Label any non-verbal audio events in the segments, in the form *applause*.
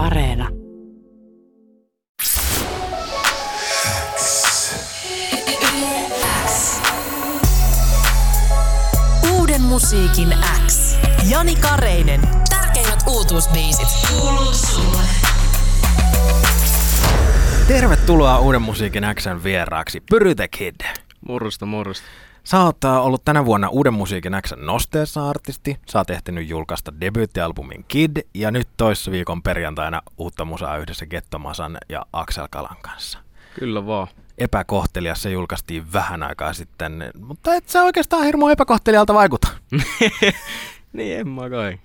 Areena. Uuden musiikin X. Jani Kareinen. Tärkeimmät uutuusbiisit. Kuuluu sulle. Tervetuloa Uuden musiikin Xn vieraaksi, Pyryte Kid. Morrosta, morrosta. Sä oot ollut tänä vuonna Uuden musiikin Xn nosteessa artisti. Sä oot ehtinyt julkaista debyyttialbumin Kid ja nyt toissa viikon perjantaina uutta musaa yhdessä Gettomasan ja Axel Kalan kanssa. Kyllä vaan. Epäkohtelias se julkaistiin vähän aikaa sitten, mutta et sä oikeastaan hirmu epäkohtelijalta vaikuta. *laughs* niin en mä kai.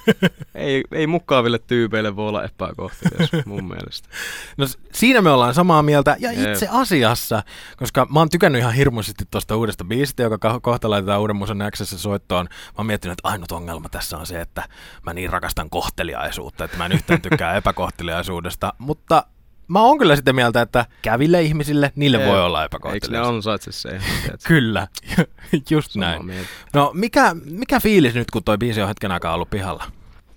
*laughs* ei, ei mukaaville tyypeille voi olla epäkohtelias mun mielestä. No siinä me ollaan samaa mieltä ja itse asiassa, koska mä oon tykännyt ihan hirmuisesti tuosta uudesta biisistä, joka kohta laitetaan uuden musan soittoon. Mä oon miettinyt, että ainut ongelma tässä on se, että mä niin rakastan kohteliaisuutta, että mä en yhtään tykkää *laughs* epäkohteliaisuudesta, mutta mä oon kyllä sitä mieltä, että käville ihmisille, niille Ei, voi olla epäkohtelias. Eikö ne ansaitse se? *laughs* kyllä, *laughs* just Sama näin. Mieltä. No mikä, mikä fiilis nyt, kun toi biisi on hetken aikaa ollut pihalla?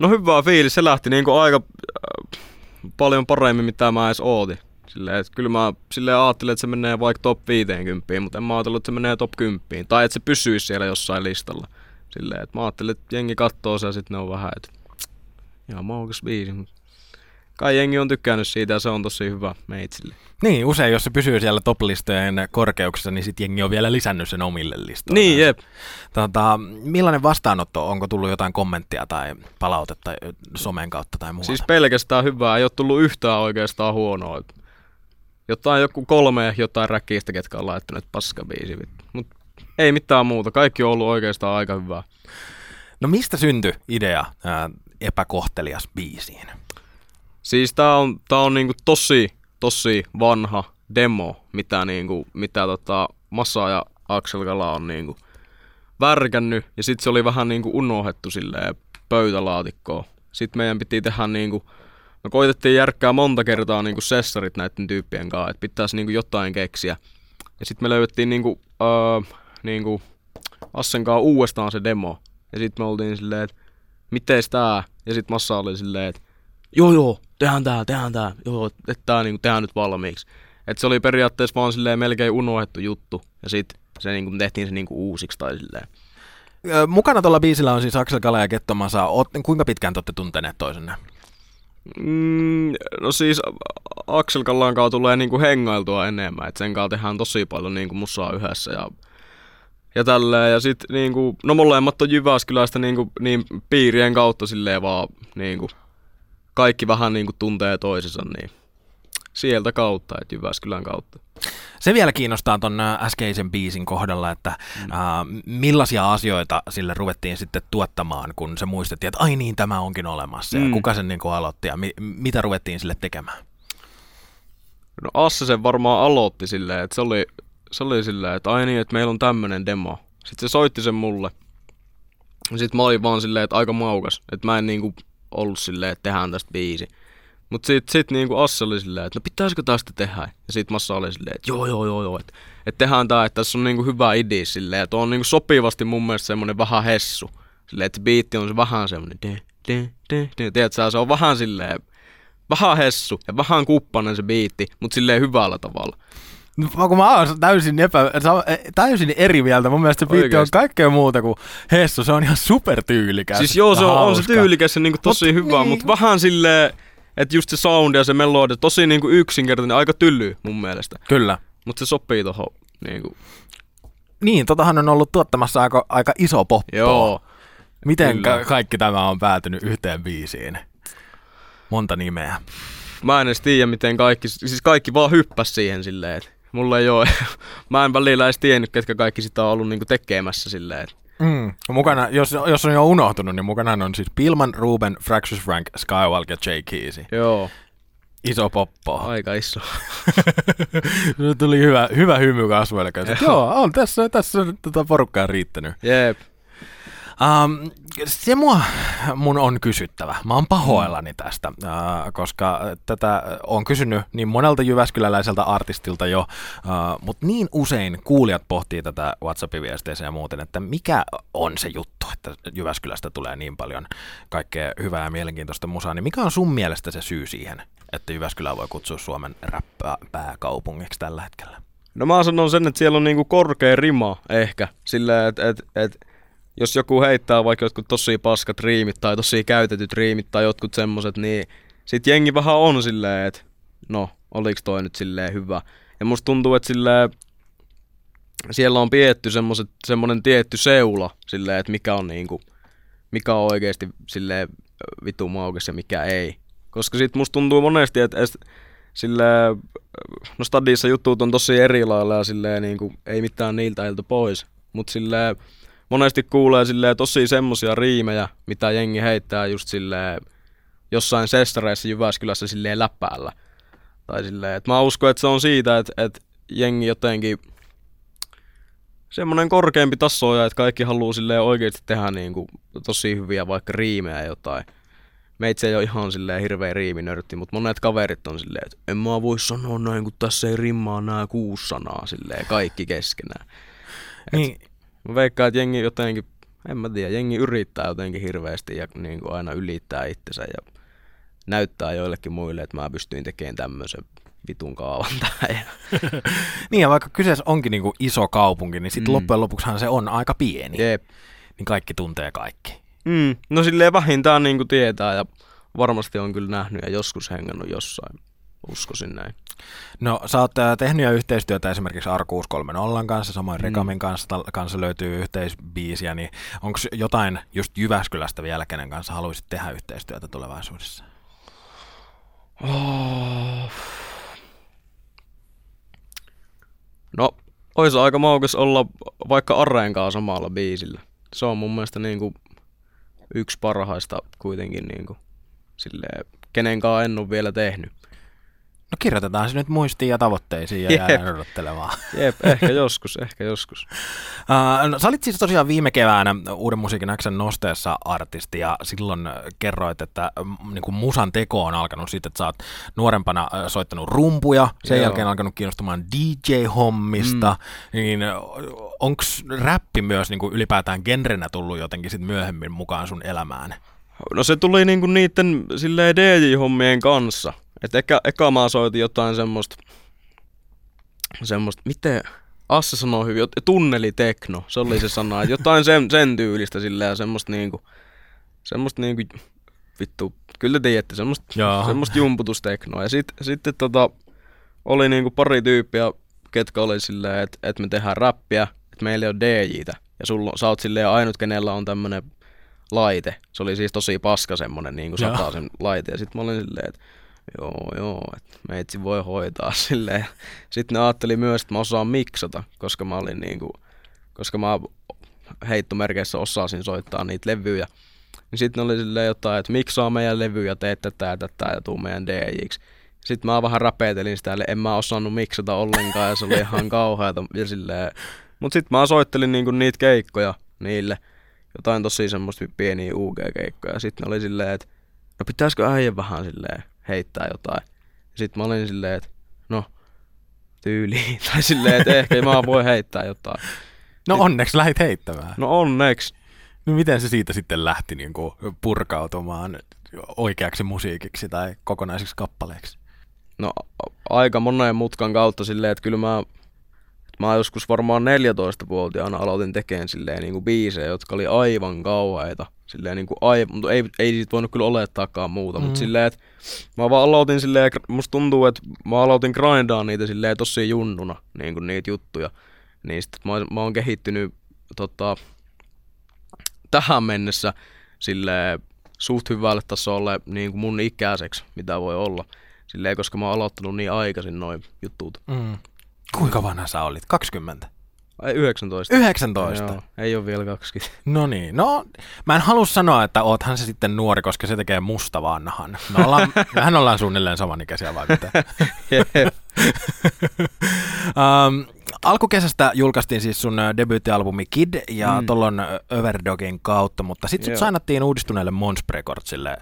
No hyvä fiilis, se lähti niinku aika äh, paljon paremmin, mitä mä edes ootin. Silleen, että kyllä mä silleen ajattelin, että se menee vaikka top 50, mutta en mä ajatellut, että se menee top 10. Tai että se pysyisi siellä jossain listalla. Silleen, että mä ajattelin, että jengi katsoo se ja sitten ne on vähän, että ihan maukas biisi, mutta kai jengi on tykkännyt siitä ja se on tosi hyvä meitsille. Niin, usein jos se pysyy siellä top-listojen korkeuksessa, niin sitten jengi on vielä lisännyt sen omille listoille. Niin, jep. Tota, millainen vastaanotto? Onko tullut jotain kommenttia tai palautetta somen kautta tai muuta? Siis pelkästään hyvää, ei ole tullut yhtään oikeastaan huonoa. Jotain joku kolme jotain räkistä, ketkä on laittanut paskabiisi. Mutta ei mitään muuta, kaikki on ollut oikeastaan aika hyvää. No mistä syntyi idea ää, epäkohtelias biisiin? Siis tää on, tää on niinku tosi, tosi vanha demo, mitä, niinku, mitä tota Massa ja Axel Kala on niinku värkännyt. Ja sitten se oli vähän niinku unohdettu silleen pöytälaatikkoon. Sitten meidän piti tehdä niinku, me koitettiin järkkää monta kertaa niinku sessarit näiden tyyppien kanssa, että pitäisi niinku jotain keksiä. Ja sitten me löydettiin niinku, öö, niinku Assen kanssa uudestaan se demo. Ja sitten me oltiin silleen, että miten tää? Ja sitten Massa oli silleen, että joo joo, tehdään tää, tehdään tää, joo, että tää niinku tehdään nyt valmiiksi. Et se oli periaatteessa vaan silleen melkein unohdettu juttu, ja sit se niinku tehtiin se niinku uusiksi tai silleen. Mukana tuolla biisillä on siis Aksel Kala ja Kettomasa. Oot, kuinka pitkään te olette tunteneet toisenne? Mm, no siis Aksel Kallan kanssa tulee niinku hengailtua enemmän, että sen kanssa tehdään tosi paljon niinku musaa yhdessä ja ja tälleen. Ja sit niinku, no molemmat on Jyväskylästä niinku, niin piirien kautta silleen vaan niinku, kaikki vähän niin kuin tuntee toisensa, niin sieltä kautta, että Jyväskylän kautta. Se vielä kiinnostaa tuon äskeisen biisin kohdalla, että mm. äh, millaisia asioita sille ruvettiin sitten tuottamaan, kun se muistettiin, että ai niin, tämä onkin olemassa, mm. ja kuka sen niin kuin aloitti, ja mi- mitä ruvettiin sille tekemään? No Asse sen varmaan aloitti silleen, että se oli, se oli silleen, että ai niin, että meillä on tämmöinen demo. Sitten se soitti sen mulle. Sitten mä olin vaan silleen, että aika maukas, että mä en niinku ollut silleen, että tehdään tästä biisi. Mutta sitten sit niinku Asse oli silleen, että no pitäisikö tästä tehdä? Ja sitten Massa oli silleen, että joo joo joo joo, että et tehdään tää, että tässä on niinku hyvä idea silleen, että on niinku sopivasti mun mielestä semmonen vähän hessu. Silleen, että biitti on se vähän semmonen de, de, de, de. Tiedätkö, se on vähän silleen, vähän hessu ja vähän kuppanen se biitti, mutta silleen hyvällä tavalla. No, kun mä oon täysin, epä, täysin eri mieltä. Mun mielestä se biitti on kaikkea muuta kuin Hessu. Se on ihan supertyylikäs. Siis joo, se on, on se tyylikäs ja niinku tosi Mut, hyvä, niin. mutta vähän silleen, että just se sound ja se melodia, tosi niinku yksinkertainen, aika tylly mun mielestä. Kyllä. Mutta se sopii tohon niinku. Niin, totahan on ollut tuottamassa aika, aika iso poppo. Joo. Miten ka- kaikki tämä on päätynyt yhteen biisiin? Monta nimeä. Mä en edes tiedä, miten kaikki, siis kaikki vaan hyppäs siihen silleen, että Mulla ei ole. *laughs* Mä en välillä edes tiennyt, ketkä kaikki sitä on ollut niinku tekemässä silleen. Mm. Mukana, jos, jos on jo unohtunut, niin mukana on siis Pilman, Ruben, Fraxus Frank, Skywalker ja Jay Keesey. Joo. Iso poppo. Aika iso. *laughs* Se tuli hyvä, hyvä hymy kasvoille. Joo, on tässä, tässä tota porukkaa riittänyt. Jep. Um, se mua mun on kysyttävä. Mä oon pahoillani tästä, koska tätä on kysynyt niin monelta jyväskyläläiseltä artistilta jo, mutta niin usein kuulijat pohtii tätä WhatsAppin viesteissä ja muuten, että mikä on se juttu, että Jyväskylästä tulee niin paljon kaikkea hyvää ja mielenkiintoista musaa, niin mikä on sun mielestä se syy siihen, että Jyväskylä voi kutsua Suomen räppää-pääkaupungiksi tällä hetkellä? No mä sanon sen, että siellä on niinku korkea rima ehkä, sillä että et, et, jos joku heittää vaikka jotkut tosi paskat riimit tai tosi käytetyt riimit tai jotkut semmoset, niin sit jengi vähän on silleen, että no, oliks toi nyt silleen hyvä. Ja musta tuntuu, että silleen, siellä on pietty semmoset, semmonen tietty seula silleen, että mikä on niinku, mikä on oikeesti silleen vitu maukas ja mikä ei. Koska sit musta tuntuu monesti, että sille no stadissa jutut on tosi eri lailla ja silleen niinku, ei mitään niiltä ilta pois. Mut silleen, monesti kuulee silleen tosi semmosia riimejä, mitä jengi heittää just silleen jossain sestareissa Jyväskylässä silleen läppäällä. Tai silleen, että mä uskon, että se on siitä, että, että jengi jotenkin semmoinen korkeampi taso ja että kaikki haluaa silleen oikeasti tehdä niin kuin tosi hyviä vaikka riimejä jotain. Meitsi ei ole ihan silleen hirveä riiminörtti, mutta monet kaverit on silleen, että en mä voi sanoa näin, kun tässä ei rimmaa nämä kuusi sanaa silleen kaikki keskenään. Niin. Mä veikkaan, että jengi jotenkin, en mä tiedä, jengi yrittää jotenkin hirveästi ja niin kuin aina ylittää itsensä ja näyttää joillekin muille, että mä pystyin tekemään tämmöisen vitun kaavan *laughs* tähän. *laughs* niin ja vaikka kyseessä onkin niin kuin iso kaupunki, niin sitten mm. loppujen lopuksihan se on aika pieni. Jep. Niin kaikki tuntee kaikki. Mm. No silleen vähintään niin kuin tietää ja varmasti on kyllä nähnyt ja joskus hengannut jossain. Uskoisin näin. No sä oot äh, tehnyt jo yhteistyötä esimerkiksi Arkuus 3.0 kanssa, samoin mm. Rekamin kanssa, kanssa löytyy yhteisbiisiä, niin onko jotain just Jyväskylästä vielä, kenen kanssa haluaisit tehdä yhteistyötä tulevaisuudessa? Oh. No, olisi aika maukas olla vaikka Arreen kanssa samalla biisillä. Se on mun mielestä niin kuin yksi parhaista kuitenkin niin kuin, silleen, kenenkaan en ole vielä tehnyt. No kirjoitetaan se nyt muistiin ja tavoitteisiin ja jäädään odottelemaan. Jep, ehkä joskus, ehkä joskus. *laughs* Uh, no, sä olit siis tosiaan viime keväänä Uuden musiikin Xn nosteessa artisti ja silloin kerroit, että mm, niin kuin musan teko on alkanut siitä, että sä oot nuorempana soittanut rumpuja, sen Joo. jälkeen alkanut kiinnostumaan DJ-hommista, mm. niin onko räppi myös niin kuin ylipäätään genrenä tullut jotenkin sit myöhemmin mukaan sun elämään? No se tuli niinku niiden silleen DJ-hommien kanssa. Et eka, eka mä soitin jotain semmoista, semmoista, miten Assa sanoo hyvin, tunnelitekno, se oli se sana, että jotain sen, sen tyylistä silleen ja semmoista niinku, semmoista niinku, vittu, kyllä te tiedätte, semmoista, semmoista jumputusteknoa. Ja sitten sit, tota, oli niinku pari tyyppiä, ketkä oli silleen, että et me tehdään räppiä, että meillä ei ole DJtä. Ja sulla, sä oot silleen ainut, kenellä on tämmönen laite. Se oli siis tosi paska semmonen niinku sen laite. Ja sitten mä olin silleen, että joo, joo, että meitsi voi hoitaa *laughs* silleen. Sitten ne ajatteli myös, että mä osaan miksata, koska mä olin niinku, koska mä heittomerkeissä osasin soittaa niitä levyjä. Niin sitten oli silleen jotain, että miksaa meidän levyjä, teet tätä ja tätä ja tuu meidän DJiksi. Sitten mä vähän rapetelin sitä, en mä osannut miksata ollenkaan ja se oli ihan *laughs* kauheata. Ja silleen... Mut sitten mä soittelin niinku niitä keikkoja niille. Jotain tosi semmoista pieniä UG-keikkoja. Sitten oli silleen, että no pitäisikö äijä vähän silleen heittää jotain. Sitten mä olin silleen, että no, tyyli. *laughs* tai silleen, että ehkä mä voi heittää jotain. No Sit, onneksi lähit heittämään. No onneksi. No miten se siitä sitten lähti niin kuin purkautumaan oikeaksi musiikiksi tai kokonaiseksi kappaleeksi? No aika monen mutkan kautta silleen, että kyllä mä, mä joskus varmaan 14-vuotiaana aloitin tekemään silleen niin kuin biisejä, jotka oli aivan kauheita. Silleen niin kuin aivan, mutta ei, ei siitä voinut kyllä olettaakaan muuta, mm. mutta silleen, että mä vaan aloitin silleen, musta tuntuu, että mä aloitin grindaa niitä silleen tosi junnuna, niin kuin niitä juttuja. Niin sit mä, mä oon kehittynyt tota, tähän mennessä silleen suht hyvälle tasolle niin kuin mun ikäiseksi, mitä voi olla. Silleen, koska mä oon aloittanut niin aikaisin noin jutut. Mm. Kuinka vanha sä olit? 20? Ai 19. 19? Joo, ei ole vielä 20. *laughs* No niin, no mä en halua sanoa, että oothan se sitten nuori, koska se tekee musta vanhan. Me ollaan, *laughs* mehän ollaan suunnilleen samanikäisiä vai mitä? *laughs* um, alkukesästä julkaistiin siis sun debyyttialbumi Kid ja mm. tollon Overdogin kautta, mutta sitten sut sainattiin uudistuneelle Mons Recordsille,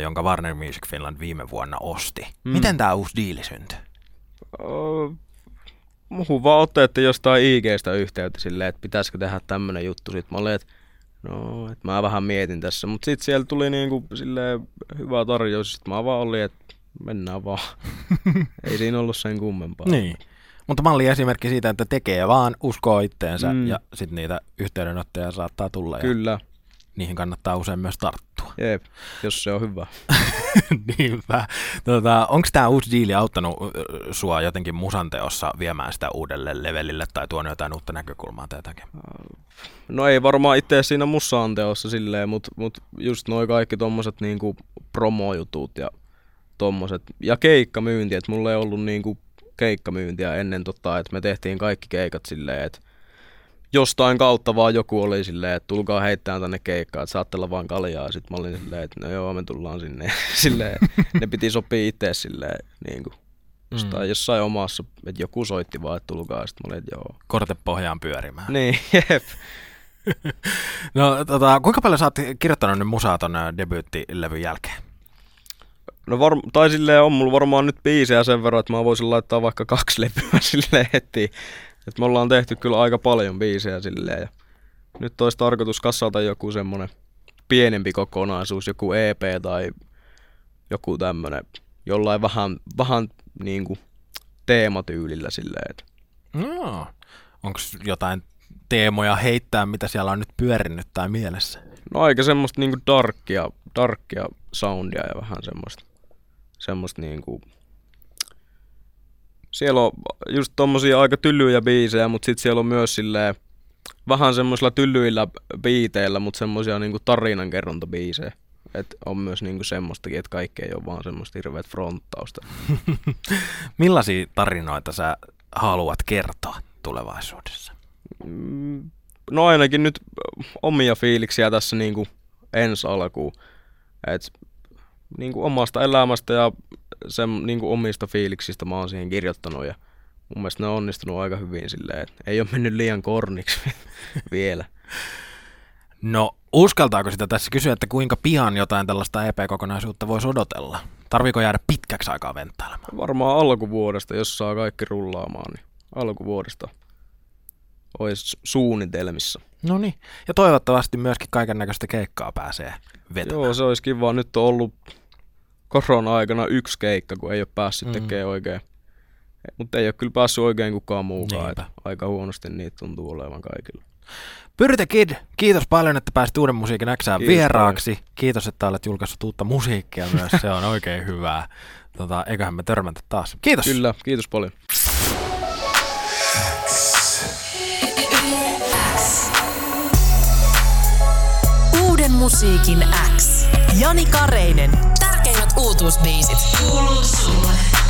jonka Warner Music Finland viime vuonna osti. Mm. Miten tämä uusi diili syntyi? Uh, muuhun vaan otettiin jostain IGstä yhteyttä silleen, että pitäisikö tehdä tämmönen juttu. Sitten mä olin, että no, että mä vähän mietin tässä. Mutta sitten siellä tuli niinku silleen hyvä tarjous. Sitten mä vaan olin, että mennään vaan. *laughs* Ei siinä ollut sen kummempaa. Niin. Mutta malli esimerkki siitä, että tekee vaan, uskoo itteensä mm. ja sitten niitä yhteydenottoja saattaa tulla. Kyllä. Ja niihin kannattaa usein myös tarttua. Jep, jos se on hyvä. *laughs* *laughs* Niinpä. Tota, Onko tämä uusi diili auttanut sua jotenkin musanteossa viemään sitä uudelle levelille tai tuonut jotain uutta näkökulmaa tai jotakin? No ei varmaan itse siinä musaanteossa silleen, mutta mut just noin kaikki tommoset niinku promojutut ja tommoset. Ja keikkamyynti, että mulla ei ollut niinku keikkamyyntiä ennen tota, että me tehtiin kaikki keikat silleen, että jostain kautta vaan joku oli silleen, että tulkaa heittämään tänne keikkaan, että saatte olla vaan kaljaa. Sitten mä olin silleen, että no joo, me tullaan sinne. *laughs* silleen, ne piti sopia itse silleen, niin kuin, jostain, mm. jossain omassa, että joku soitti vaan, että tulkaa. Sitten mä olin, että joo. Korte pohjaan pyörimään. Niin, *laughs* jep. *laughs* no tota, kuinka paljon sä oot kirjoittanut nyt musaa ton debyyttilevyn jälkeen? No var, tai silleen on mulla varmaan nyt biisejä sen verran, että mä voisin laittaa vaikka kaksi levyä silleen heti. Et me ollaan tehty kyllä aika paljon biisejä silleen. Ja nyt olisi tarkoitus kassata joku semmonen pienempi kokonaisuus, joku EP tai joku tämmönen jollain vähän, vähän niinku teematyylillä silleen. No, onko jotain teemoja heittää, mitä siellä on nyt pyörinyt tai mielessä? No aika semmoista niinku darkia, darkia soundia ja vähän semmoista, semmoista niinku siellä on just tommosia aika tyllyjä biisejä, mutta sitten siellä on myös silleen vähän semmoisilla tyllyillä biiteillä, mutta semmoisia niinku tarinankerrontabiisejä. Et on myös niinku semmoistakin, että kaikki ei ole vaan semmoista hirveät fronttausta. *laughs* Millaisia tarinoita sä haluat kertoa tulevaisuudessa? Mm, no ainakin nyt omia fiiliksiä tässä niinku ensi alkuun. Et niinku omasta elämästä ja sen niin kuin omista fiiliksistä mä oon siihen kirjoittanut ja mun mielestä ne on onnistunut aika hyvin silleen, että ei ole mennyt liian korniksi *laughs* vielä. No uskaltaako sitä tässä kysyä, että kuinka pian jotain tällaista EP-kokonaisuutta voisi odotella? Tarviiko jäädä pitkäksi aikaa venttailemaan? Varmaan alkuvuodesta, jos saa kaikki rullaamaan, niin alkuvuodesta olisi suunnitelmissa. No niin, ja toivottavasti myöskin kaiken näköistä keikkaa pääsee vetämään. Joo, se olisi kiva. Nyt on ollut korona-aikana yksi keikka, kun ei ole päässyt mm. tekemään oikein. Mutta ei ole kyllä päässyt oikein kukaan muukaan. Että aika huonosti niitä tuntuu olevan kaikilla. Pyrite Kid, kiitos paljon, että pääsit Uuden musiikin Xään vieraaksi. Paljon. Kiitos, että olet julkaissut uutta musiikkia myös. Se on oikein hyvää. Tota, eiköhän me törmätä taas. Kiitos. Kyllä, kiitos paljon. Uuden musiikin X. Jani Kareinen uutuusbiisit. Kuuluu sulle.